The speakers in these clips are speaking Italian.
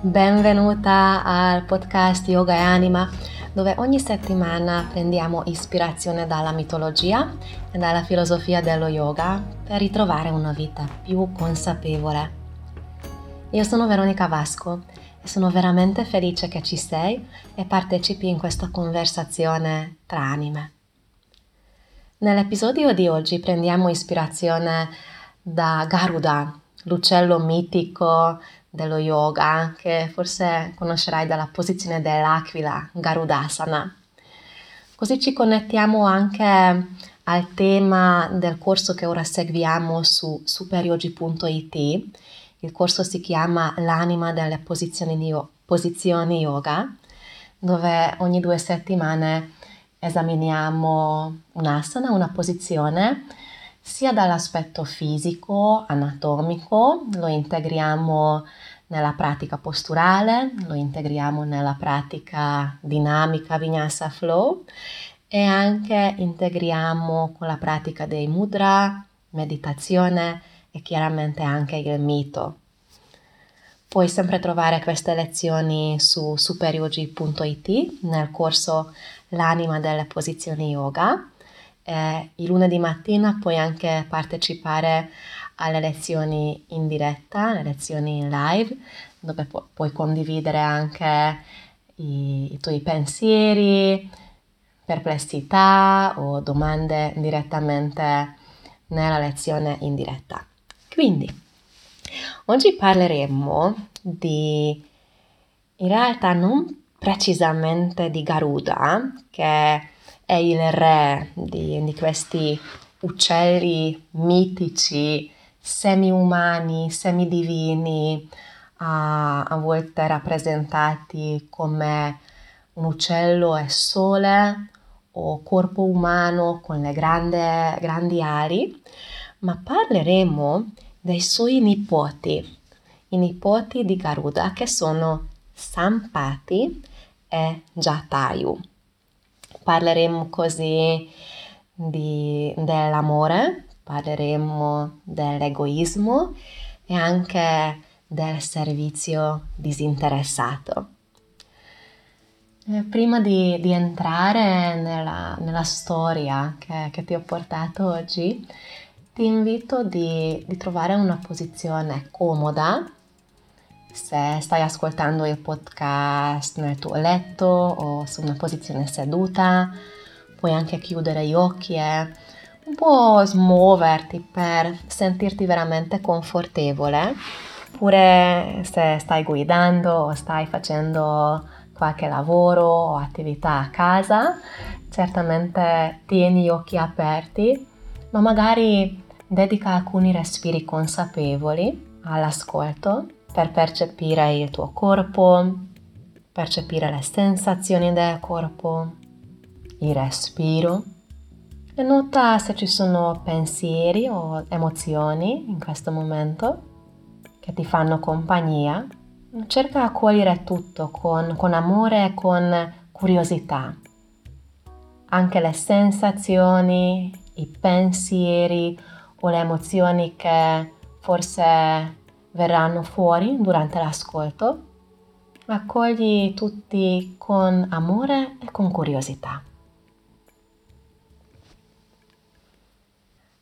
Benvenuta al podcast Yoga e Anima, dove ogni settimana prendiamo ispirazione dalla mitologia e dalla filosofia dello yoga per ritrovare una vita più consapevole. Io sono Veronica Vasco e sono veramente felice che ci sei e partecipi in questa conversazione tra anime. Nell'episodio di oggi prendiamo ispirazione da Garuda, l'uccello mitico dello yoga, che forse conoscerai dalla posizione dell'aquila, Garudasana. Così ci connettiamo anche al tema del corso che ora seguiamo su superyogi.it. Il corso si chiama L'anima delle posizioni, posizioni yoga, dove ogni due settimane esaminiamo un'asana, una posizione, sia dall'aspetto fisico, anatomico, lo integriamo nella pratica posturale, lo integriamo nella pratica dinamica Vinyasa Flow e anche integriamo con la pratica dei mudra, meditazione e chiaramente anche il mito. Puoi sempre trovare queste lezioni su superyogi.it nel corso L'anima delle posizioni yoga eh, il lunedì mattina puoi anche partecipare alle lezioni in diretta, le lezioni in live, dove pu- puoi condividere anche i, i tuoi pensieri, perplessità o domande direttamente nella lezione in diretta. Quindi, oggi parleremo di, in realtà non precisamente di Garuda, che è il re di, di questi uccelli mitici, semi-umani, semidivini, a, a volte rappresentati come un uccello e sole o corpo umano con le grande, grandi ali, ma parleremo dei suoi nipoti, i nipoti di Garuda che sono Sampati e Jatayu. Parleremo così di, dell'amore, parleremo dell'egoismo e anche del servizio disinteressato. Eh, prima di, di entrare nella, nella storia che, che, ti ho portato oggi, ti invito di, di trovare una posizione comoda se stai ascoltando il podcast nel tuo letto o su una posizione seduta, puoi anche chiudere gli occhi e un po' smuoverti per sentirti veramente confortevole. Oppure se stai guidando o stai facendo qualche lavoro o attività a casa, certamente tieni gli occhi aperti, ma magari dedica alcuni respiri consapevoli all'ascolto per percepire il tuo corpo, percepire le sensazioni del corpo, il respiro e nota se ci sono pensieri o emozioni in questo momento che ti fanno compagnia. Cerca di accogliere tutto con, con amore e con curiosità. Anche le sensazioni, i pensieri o le emozioni che forse verranno fuori durante l'ascolto, accogli tutti con amore e con curiosità.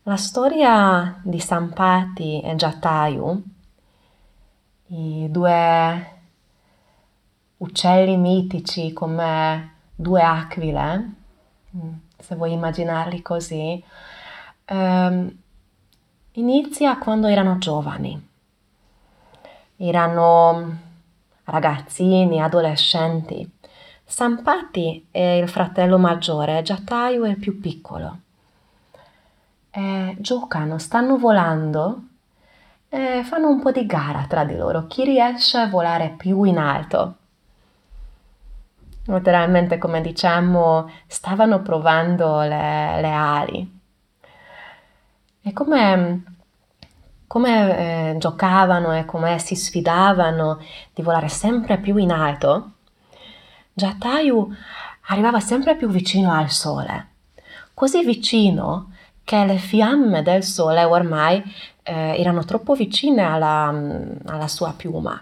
La storia di Sampati e Jatayu, i due uccelli mitici come due aquile, se vuoi immaginarli così, ehm, inizia quando erano giovani erano ragazzini, adolescenti. Sampati è il fratello maggiore, Jatayu è il più piccolo. E giocano, stanno volando e fanno un po' di gara tra di loro, chi riesce a volare più in alto. Letteralmente, come diciamo, stavano provando le, le ali. E come come eh, giocavano e come si sfidavano di volare sempre più in alto, Jatayu arrivava sempre più vicino al sole, così vicino che le fiamme del sole ormai eh, erano troppo vicine alla, alla sua piuma.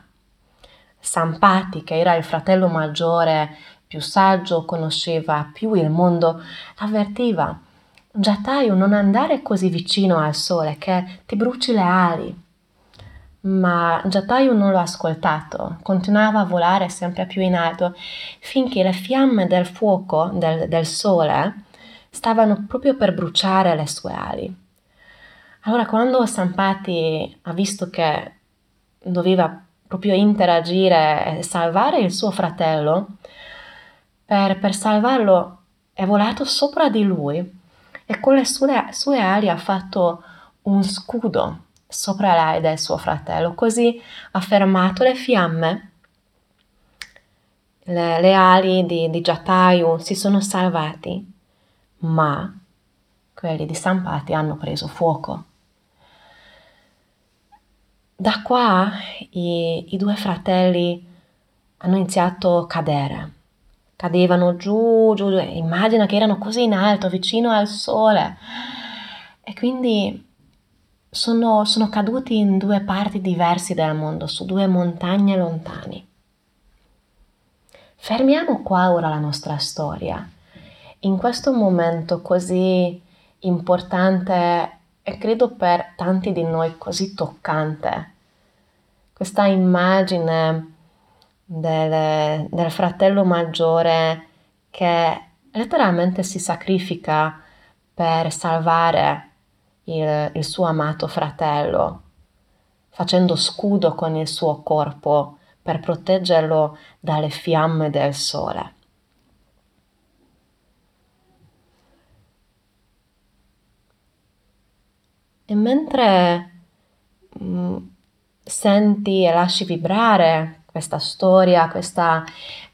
Sampati, che era il fratello maggiore più saggio, conosceva più il mondo, avvertiva Giataio non andare così vicino al sole che ti bruci le ali. Ma Giataio non l'ha ascoltato, continuava a volare sempre più in alto finché le fiamme del fuoco del, del sole stavano proprio per bruciare le sue ali. Allora quando Sampati ha visto che doveva proprio interagire e salvare il suo fratello, per, per salvarlo è volato sopra di lui e con le sue, sue ali ha fatto un scudo sopra lei del suo fratello, così ha fermato le fiamme. Le, le ali di, di Jatayu si sono salvati, ma quelli di Sampati hanno preso fuoco. Da qua i, i due fratelli hanno iniziato a cadere cadevano giù, giù, giù, immagina che erano così in alto, vicino al sole. E quindi sono, sono caduti in due parti diverse del mondo, su due montagne lontane. Fermiamo qua ora la nostra storia. In questo momento così importante e credo per tanti di noi così toccante, questa immagine del, del fratello maggiore che letteralmente si sacrifica per salvare il, il, suo amato fratello, facendo scudo con il suo corpo per proteggerlo dalle fiamme del sole. E mentre mm, senti e lasci vibrare questa storia, questa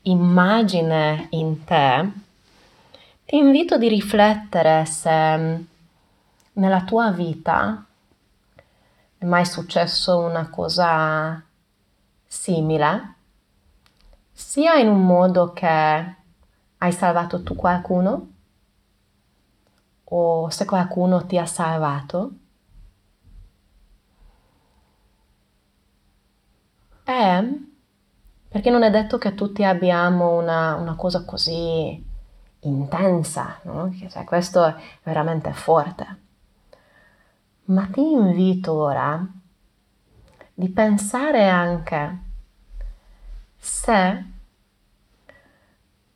immagine in te, ti invito di riflettere se nella tua vita è mai successo una cosa simile, sia in un modo che hai salvato tu qualcuno o se qualcuno ti ha salvato. E perché non è detto che tutti abbiamo una, una cosa così intensa, no? cioè, questo è veramente forte. Ma ti invito ora di pensare anche se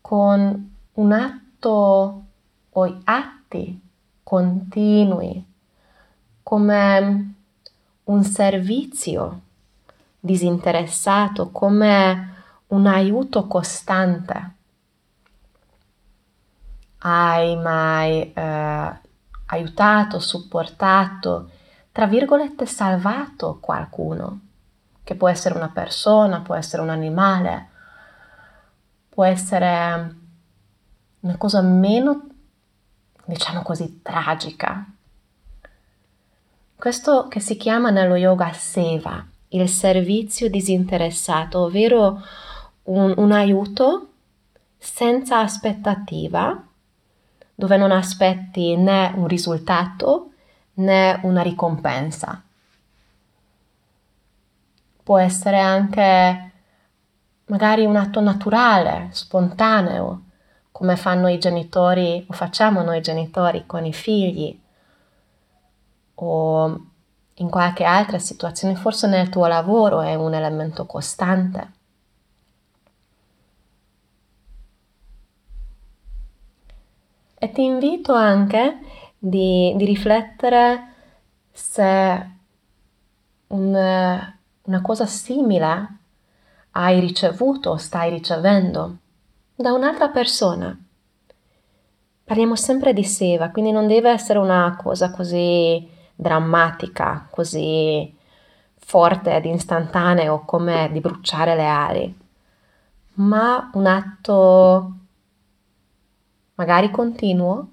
con un atto o atti continui come un servizio disinteressato, come un aiuto costante. Hai mai eh, aiutato, supportato, tra virgolette salvato qualcuno, che può essere una persona, può essere un animale, può essere una cosa meno, diciamo così, tragica. Questo che si chiama nello yoga seva, il servizio disinteressato, ovvero un, un aiuto senza aspettativa, dove non aspetti né un risultato né una ricompensa. Può essere anche magari un atto naturale, spontaneo, come fanno i genitori o facciamo noi genitori con i figli o in qualche altra situazione, forse nel tuo lavoro è un elemento costante. E ti invito anche di, di riflettere se un, una cosa simile hai ricevuto o stai ricevendo da un'altra persona. Parliamo sempre di seva, quindi non deve essere una cosa così drammatica, così forte ed istantaneo come di bruciare le ali, ma un atto magari continuo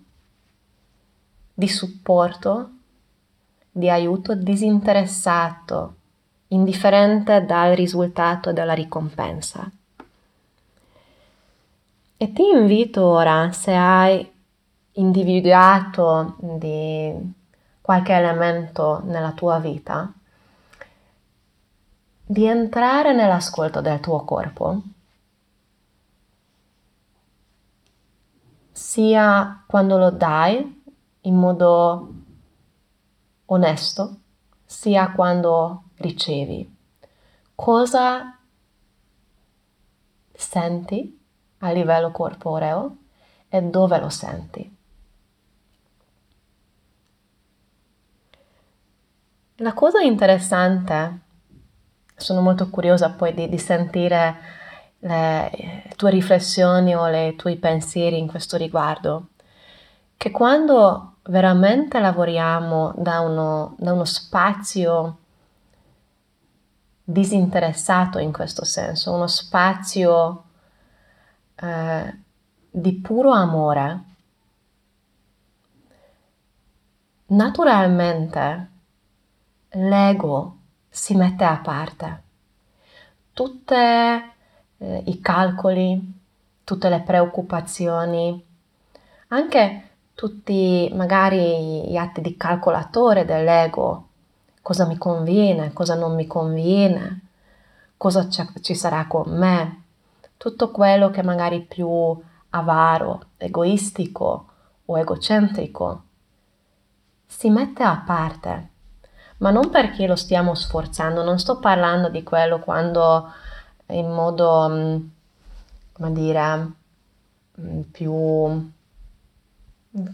di supporto, di aiuto disinteressato, indifferente dal risultato e dalla ricompensa. E ti invito ora, se hai individuato di qualche elemento nella tua vita, di entrare nell'ascolto del tuo corpo, sia quando lo dai in modo onesto, sia quando ricevi. Cosa senti a livello corporeo e dove lo senti? La cosa interessante, sono molto curiosa poi di, di sentire le tue riflessioni o i tuoi pensieri in questo riguardo, che quando veramente lavoriamo da uno, da uno spazio disinteressato in questo senso, uno spazio eh, di puro amore, naturalmente l'ego si mette a parte. Tutti eh, i calcoli, tutte le preoccupazioni, anche tutti magari gli atti di calcolatore dell'ego, cosa mi conviene, cosa non mi conviene, cosa ci sarà con me, tutto quello che magari più avaro, egoistico o egocentrico, si mette a parte ma non perché lo stiamo sforzando, non sto parlando di quello quando in modo, mm, come dire, mm, più,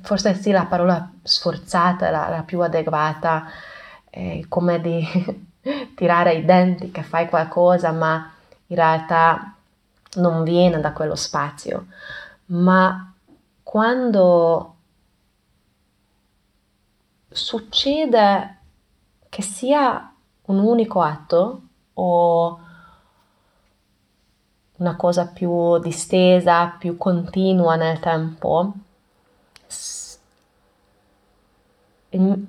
forse sì la parola sforzata, la, la più adeguata, eh, come di tirare i denti che fai qualcosa, ma in realtà non viene da quello spazio. Ma quando succede che sia un unico atto o una cosa più distesa, più continua nel tempo, il,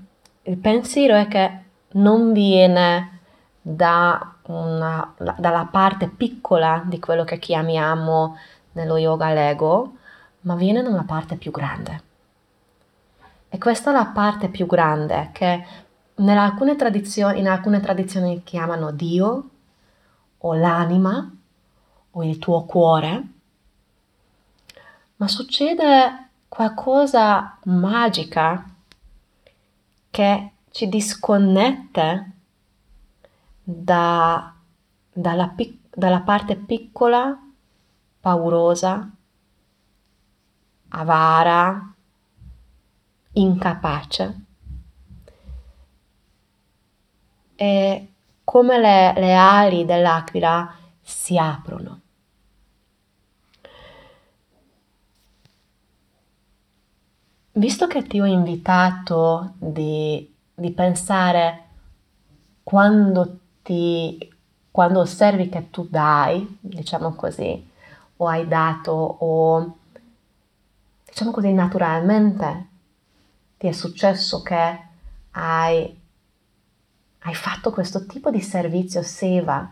pensiero è che non viene da una, dalla parte piccola di quello che chiamiamo nello yoga l'ego, ma viene da una parte più grande. E questa è la parte più grande che alcune in alcune tradizioni chiamano Dio o l'anima o il tuo cuore, ma succede qualcosa magica che ci disconnette da, dalla, dalla parte piccola, paurosa, avara, incapace e come le, le ali dell'aquila si aprono. Visto che ti ho invitato di, di pensare quando ti quando osservi che tu dai, diciamo così, o hai dato o diciamo così naturalmente ti è successo che hai hai fatto questo tipo di servizio seva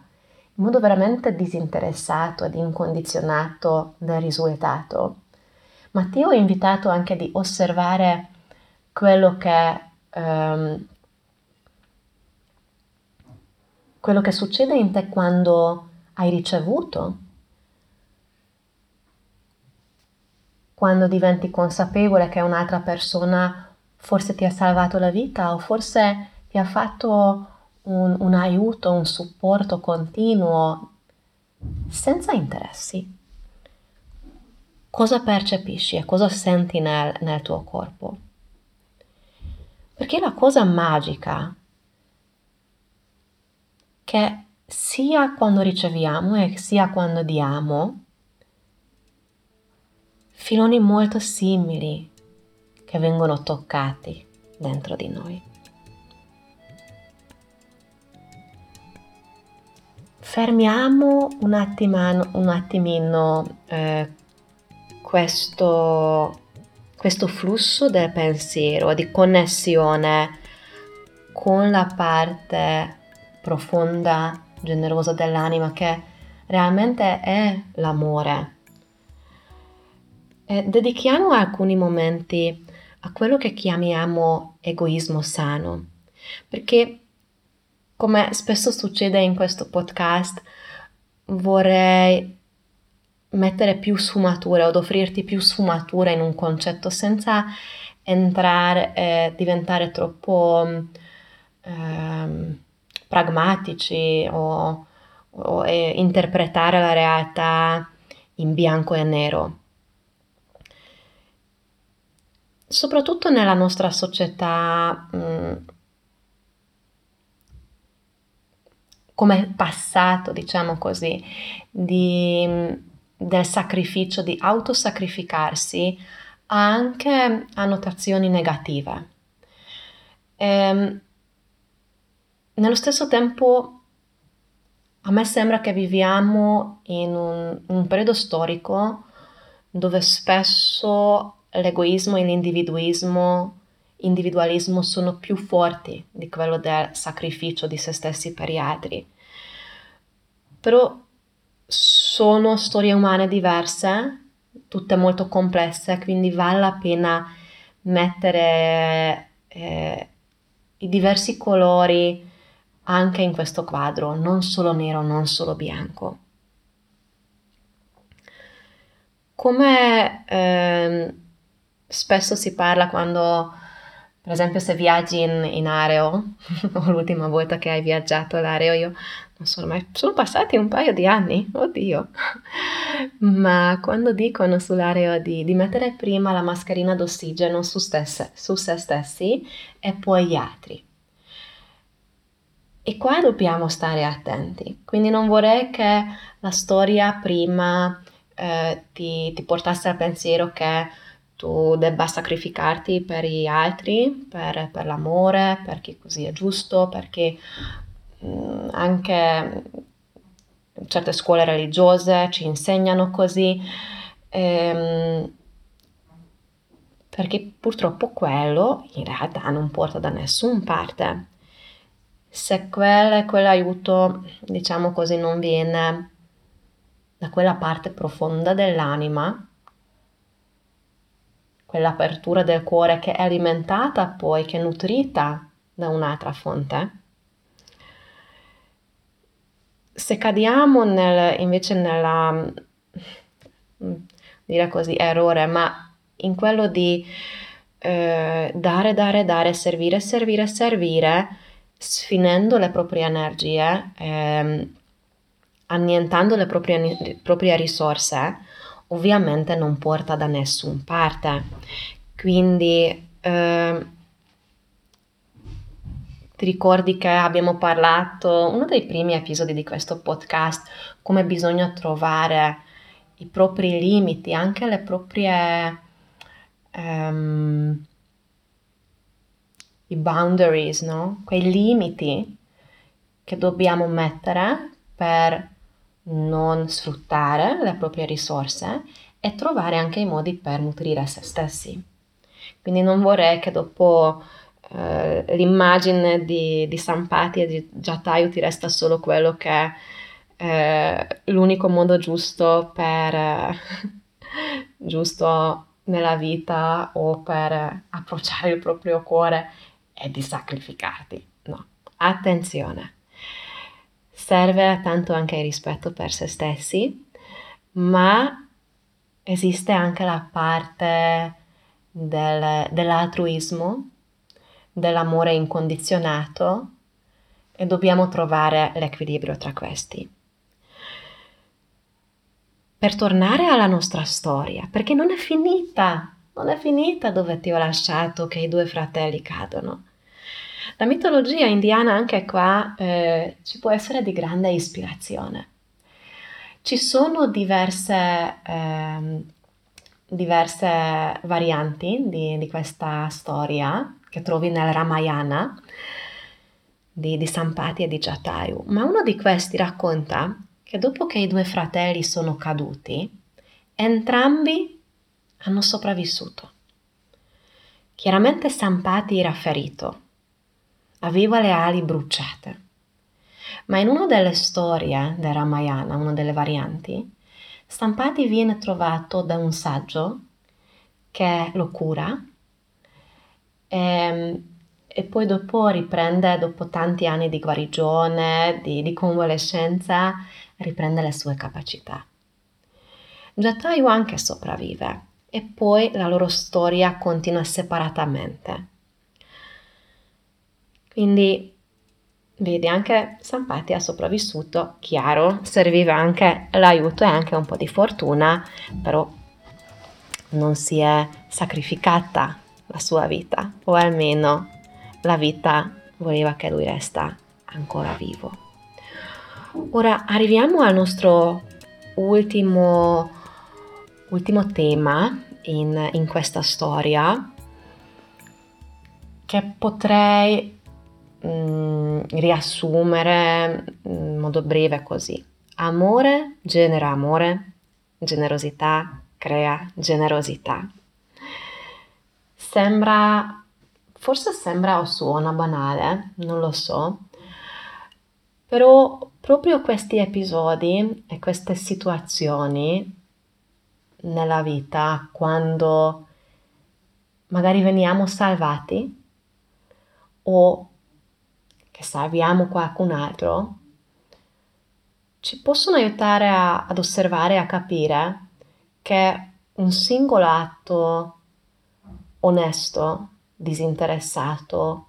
in modo veramente disinteressato ed incondizionato del risultato, ma ti ho invitato anche di osservare quello che, um, quello che succede in te quando hai ricevuto, quando diventi consapevole che un'altra persona forse ti ha salvato la vita o forse ti ha fatto un, un aiuto, un supporto continuo senza interessi. Cosa percepisci e cosa senti nel, nel tuo corpo? Perché la cosa magica che sia quando riceviamo e sia quando diamo, filoni molto simili che vengono toccati dentro di noi. Fermiamo un attimino, un attimino eh, questo, questo flusso del pensiero, di connessione con la parte profonda, generosa dell'anima che realmente è l'amore. E dedichiamo alcuni momenti a quello che chiamiamo egoismo sano, perché come spesso succede in questo podcast, vorrei mettere più sfumature o offrirti più sfumature in un concetto senza entrare e diventare troppo ehm, pragmatici o, o e interpretare la realtà in bianco e nero. Soprattutto nella nostra società mh, come passato, diciamo così, di, del sacrificio, di autosacrificarsi, ha anche annotazioni negative. E, ehm, nello stesso tempo, a me sembra che viviamo in un, un periodo storico dove spesso l'egoismo e l'individuismo individualismo sono più forti di quello del sacrificio di se stessi per gli altri. Però sono storie umane diverse, tutte molto complesse, quindi vale la pena mettere eh, i diversi colori anche in questo quadro, non solo nero, non solo bianco. Come eh, spesso si parla quando per esempio se viaggi in, in aereo, l'ultima volta che hai viaggiato all'aereo, io non so mai, sono passati un paio di anni, oddio, ma quando dicono sull'aereo di, di mettere prima la mascherina d'ossigeno su, stesse, su se stessi e poi gli altri. E qua dobbiamo stare attenti, quindi non vorrei che la storia prima eh, ti, ti portasse al pensiero che tu debba sacrificarti per gli altri, per, per l'amore, perché così è giusto, perché mh, mm, anche certe scuole religiose ci insegnano così, ehm, perché purtroppo quello in realtà non porta da nessuna parte. Se quel, quell'aiuto, diciamo così, non viene da quella parte profonda dell'anima, quell'apertura del cuore che è alimentata poi, che è nutrita da un'altra fonte. Se cadiamo nel, invece nella, mm, dire così, errore, ma in quello di eh, dare, dare, dare, servire, servire, servire, sfinendo le proprie energie, eh, annientando le proprie, proprie risorse, ovviamente non porta da nessuna parte. Quindi eh, ti ricordi che abbiamo parlato, uno dei primi episodi di questo podcast, come bisogna trovare i propri limiti, anche le proprie... Um, i boundaries, no? Quei limiti che dobbiamo mettere per non sfruttare le proprie risorse e trovare anche i modi per nutrire se stessi. Quindi non vorrei che dopo eh, l'immagine di, di Sampati e di Jatayu ti resta solo quello che è eh, l'unico modo giusto per eh, giusto nella vita o per approcciare il proprio cuore e di sacrificarti. No, attenzione serve tanto anche il rispetto per se stessi, ma esiste anche la parte del, dell'altruismo, dell'amore incondizionato e dobbiamo trovare l'equilibrio tra questi. Per tornare alla nostra storia, perché non è finita, non è finita dove ti ho lasciato che i due fratelli cadono. La mitologia indiana anche qua eh, ci può essere di grande ispirazione. Ci sono diverse, eh, diverse varianti di, di, questa storia che trovi nel Ramayana di, di Sampati e di Jatayu, ma uno di questi racconta che dopo che i due fratelli sono caduti, entrambi hanno sopravvissuto. Chiaramente Sampati era ferito aveva le ali bruciate. Ma in una delle storie del Ramayana, una delle varianti, Stampati viene trovato da un saggio che lo cura e, ehm, e poi dopo riprende, dopo tanti anni di guarigione, di, di convalescenza, riprende le sue capacità. Jatayu anche sopravvive e poi la loro storia continua separatamente. Quindi vedi anche Sampati ha sopravvissuto, chiaro, serviva anche l'aiuto e anche un po' di fortuna, però non si è sacrificata la sua vita, o almeno la vita voleva che lui resta ancora vivo. Ora arriviamo al nostro ultimo, ultimo tema in, in questa storia che potrei mh, mm, riassumere in modo breve così. Amore genera amore, generosità crea generosità. Sembra, forse sembra o suona banale, non lo so, però proprio questi episodi e queste situazioni nella vita, quando magari veniamo salvati o che salviamo qualcun altro, ci possono aiutare a, ad osservare, a capire che un singolo atto onesto, disinteressato,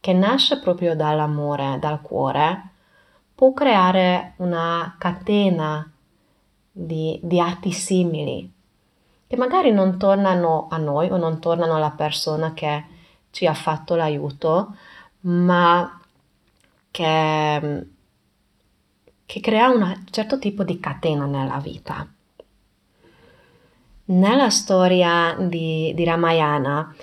che nasce proprio dall'amore, dal cuore, può creare una catena di, di atti simili che magari non tornano a noi o non tornano alla persona che ci ha fatto l'aiuto, ma che, che crea un certo tipo di catena nella vita. Nella storia di, di Ramayana,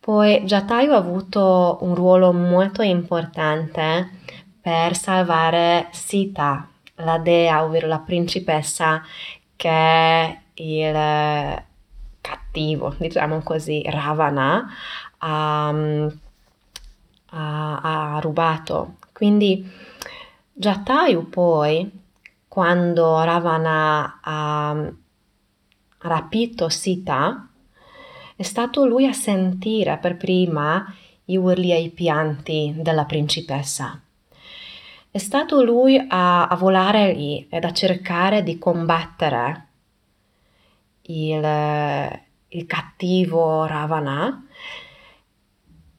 poi Jatayu ha avuto un ruolo molto importante per salvare Sita, la dea, ovvero la principessa che il cattivo, diciamo così, Ravana ha, ha, ha rubato. Quindi Jatayu poi, quando Ravana ha rapito Sita, è stato lui a sentire per prima i urli e i pianti della principessa. È stato lui a, a volare lì ed a cercare di combattere il, il cattivo Ravana.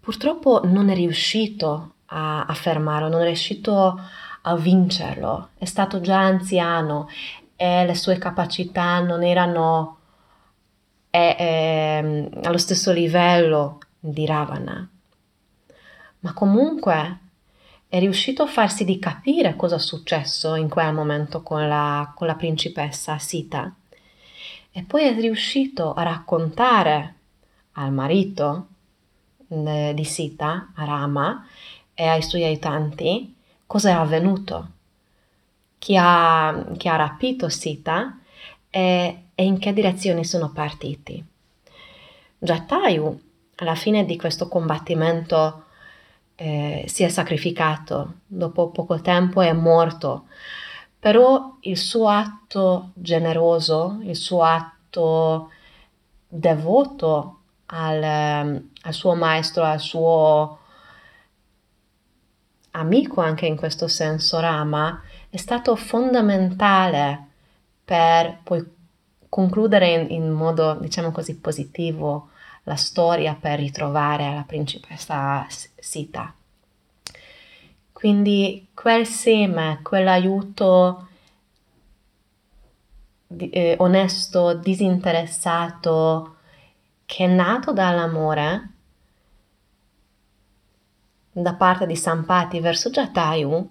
Purtroppo non è riuscito a, a fermarlo, non è riuscito a vincerlo. È stato già anziano e le sue capacità non erano eh, eh, allo stesso livello di Ravana. Ma comunque è riuscito a farsi di capire cosa è successo in quel momento con la, con la principessa Sita. E poi è riuscito a raccontare al marito eh, di Sita, a Rama, e ai suoi aiutanti cosa è avvenuto, chi ha, chi ha rapito Sita e, e in che direzione sono partiti. Jatayu, alla fine di questo combattimento, eh, si è sacrificato, dopo poco tempo è morto, però il suo atto generoso, il suo atto devoto al, al suo maestro, al suo amico anche in questo senso, Rama, è stato fondamentale per poi concludere in, in modo, diciamo così, positivo la storia per ritrovare la principessa Sita. Quindi quel seme, quell'aiuto eh, onesto, disinteressato, che è nato dall'amore da parte di Sampati verso Jatayu,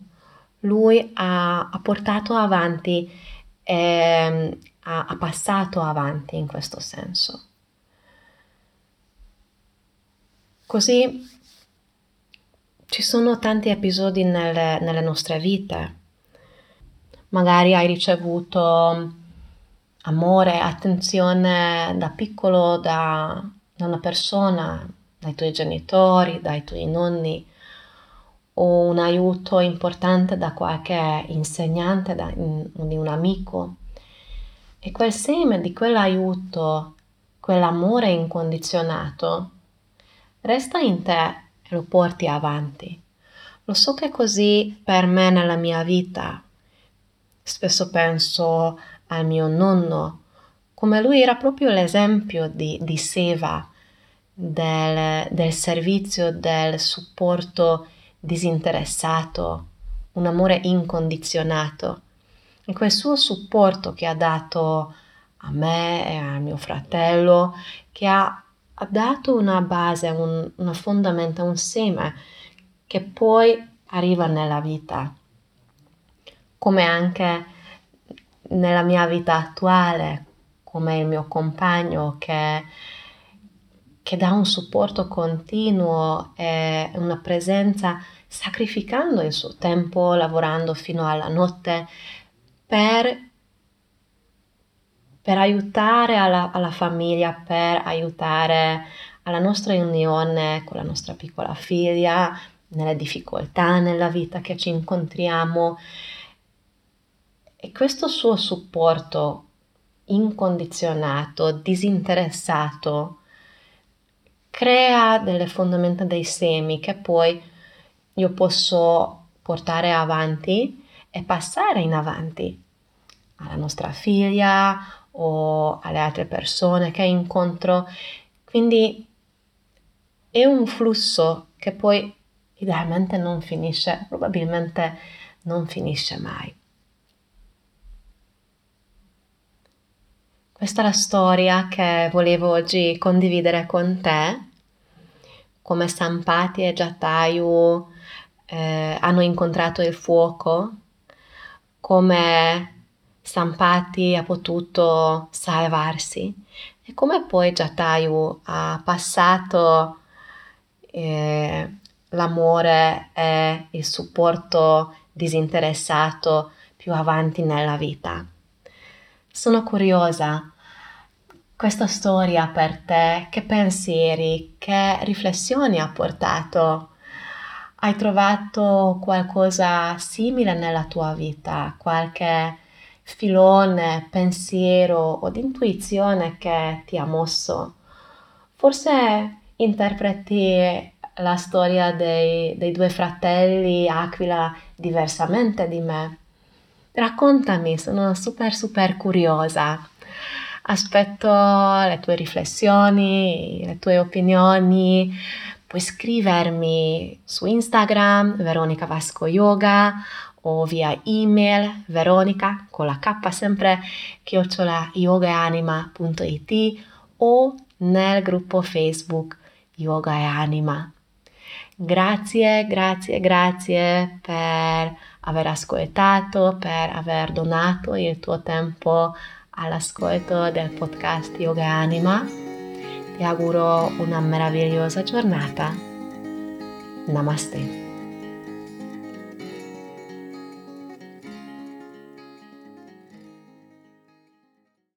lui ha, ha portato avanti, eh, ha, ha passato avanti in questo senso. Così ci sono tanti episodi nelle, nelle nostre vite. Magari hai ricevuto amore, attenzione da piccolo da, da una persona, dai tuoi genitori, dai tuoi nonni, o un aiuto importante da qualche insegnante, da, di un amico. E quel seme di quell'aiuto, quell'amore incondizionato, resta in te e lo porti avanti. Lo so che è così per me nella mia vita. Spesso penso al mio nonno, come lui era proprio l'esempio di, di Seva, del, del servizio, del supporto disinteressato, un amore incondizionato. E quel suo supporto che ha dato a me e a mio fratello, che ha, ha dato una base, un, una fondamenta, un seme che poi arriva nella vita, come anche nella mia vita attuale, come il mio compagno che, che dà un supporto continuo e una presenza sacrificando il suo tempo, lavorando fino alla notte per, per aiutare alla, alla famiglia, per aiutare alla nostra unione con la nostra piccola figlia, nelle difficoltà nella vita che ci incontriamo. E questo suo supporto incondizionato, disinteressato, crea delle fondamenta dei semi che poi io posso portare avanti e passare in avanti alla nostra figlia o alle altre persone che incontro. Quindi è un flusso che poi idealmente non finisce, probabilmente non finisce mai. Questa è la storia che volevo oggi condividere con te, come Sampati e Jatayu eh, hanno incontrato il fuoco, come Sampati ha potuto salvarsi e come poi Jatayu ha passato eh, l'amore e il supporto disinteressato più avanti nella vita. Sono curiosa questa storia per te, che pensieri, che riflessioni ha portato? Hai trovato qualcosa simile nella tua vita, qualche filone, pensiero o intuizione che ti ha mosso? Forse interpreti la storia dei, dei due fratelli Aquila diversamente di me. Raccontami, sono super super curiosa. Aspetto le tue riflessioni, le tue opinioni. Puoi scrivermi su Instagram Veronica Vasco Yoga o via email veronica con la K sempre chiocciola yogaanima.it o nel gruppo Facebook Yoga e Anima. Grazie, grazie, grazie per aver ascoltato, per aver donato il tuo tempo all'ascolto del podcast Yoga Anima. Ti auguro una meravigliosa giornata. Namaste.